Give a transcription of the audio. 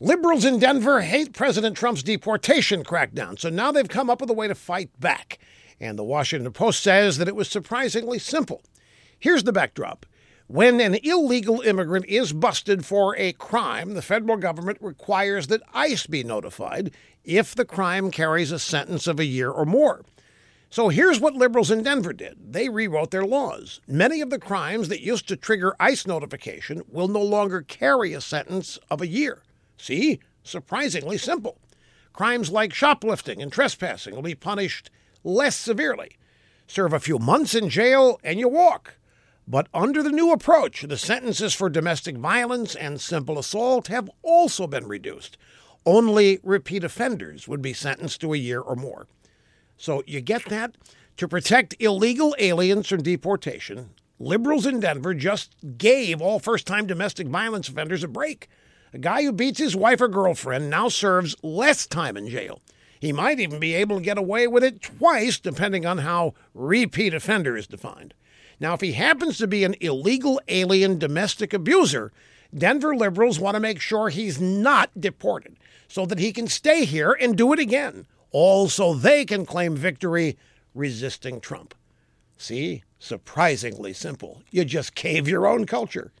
Liberals in Denver hate President Trump's deportation crackdown, so now they've come up with a way to fight back. And the Washington Post says that it was surprisingly simple. Here's the backdrop. When an illegal immigrant is busted for a crime, the federal government requires that ICE be notified if the crime carries a sentence of a year or more. So here's what liberals in Denver did they rewrote their laws. Many of the crimes that used to trigger ICE notification will no longer carry a sentence of a year. See? Surprisingly simple. Crimes like shoplifting and trespassing will be punished less severely. Serve a few months in jail and you walk. But under the new approach, the sentences for domestic violence and simple assault have also been reduced. Only repeat offenders would be sentenced to a year or more. So you get that? To protect illegal aliens from deportation, liberals in Denver just gave all first time domestic violence offenders a break. A guy who beats his wife or girlfriend now serves less time in jail. He might even be able to get away with it twice, depending on how repeat offender is defined. Now, if he happens to be an illegal alien domestic abuser, Denver liberals want to make sure he's not deported so that he can stay here and do it again, all so they can claim victory resisting Trump. See? Surprisingly simple. You just cave your own culture.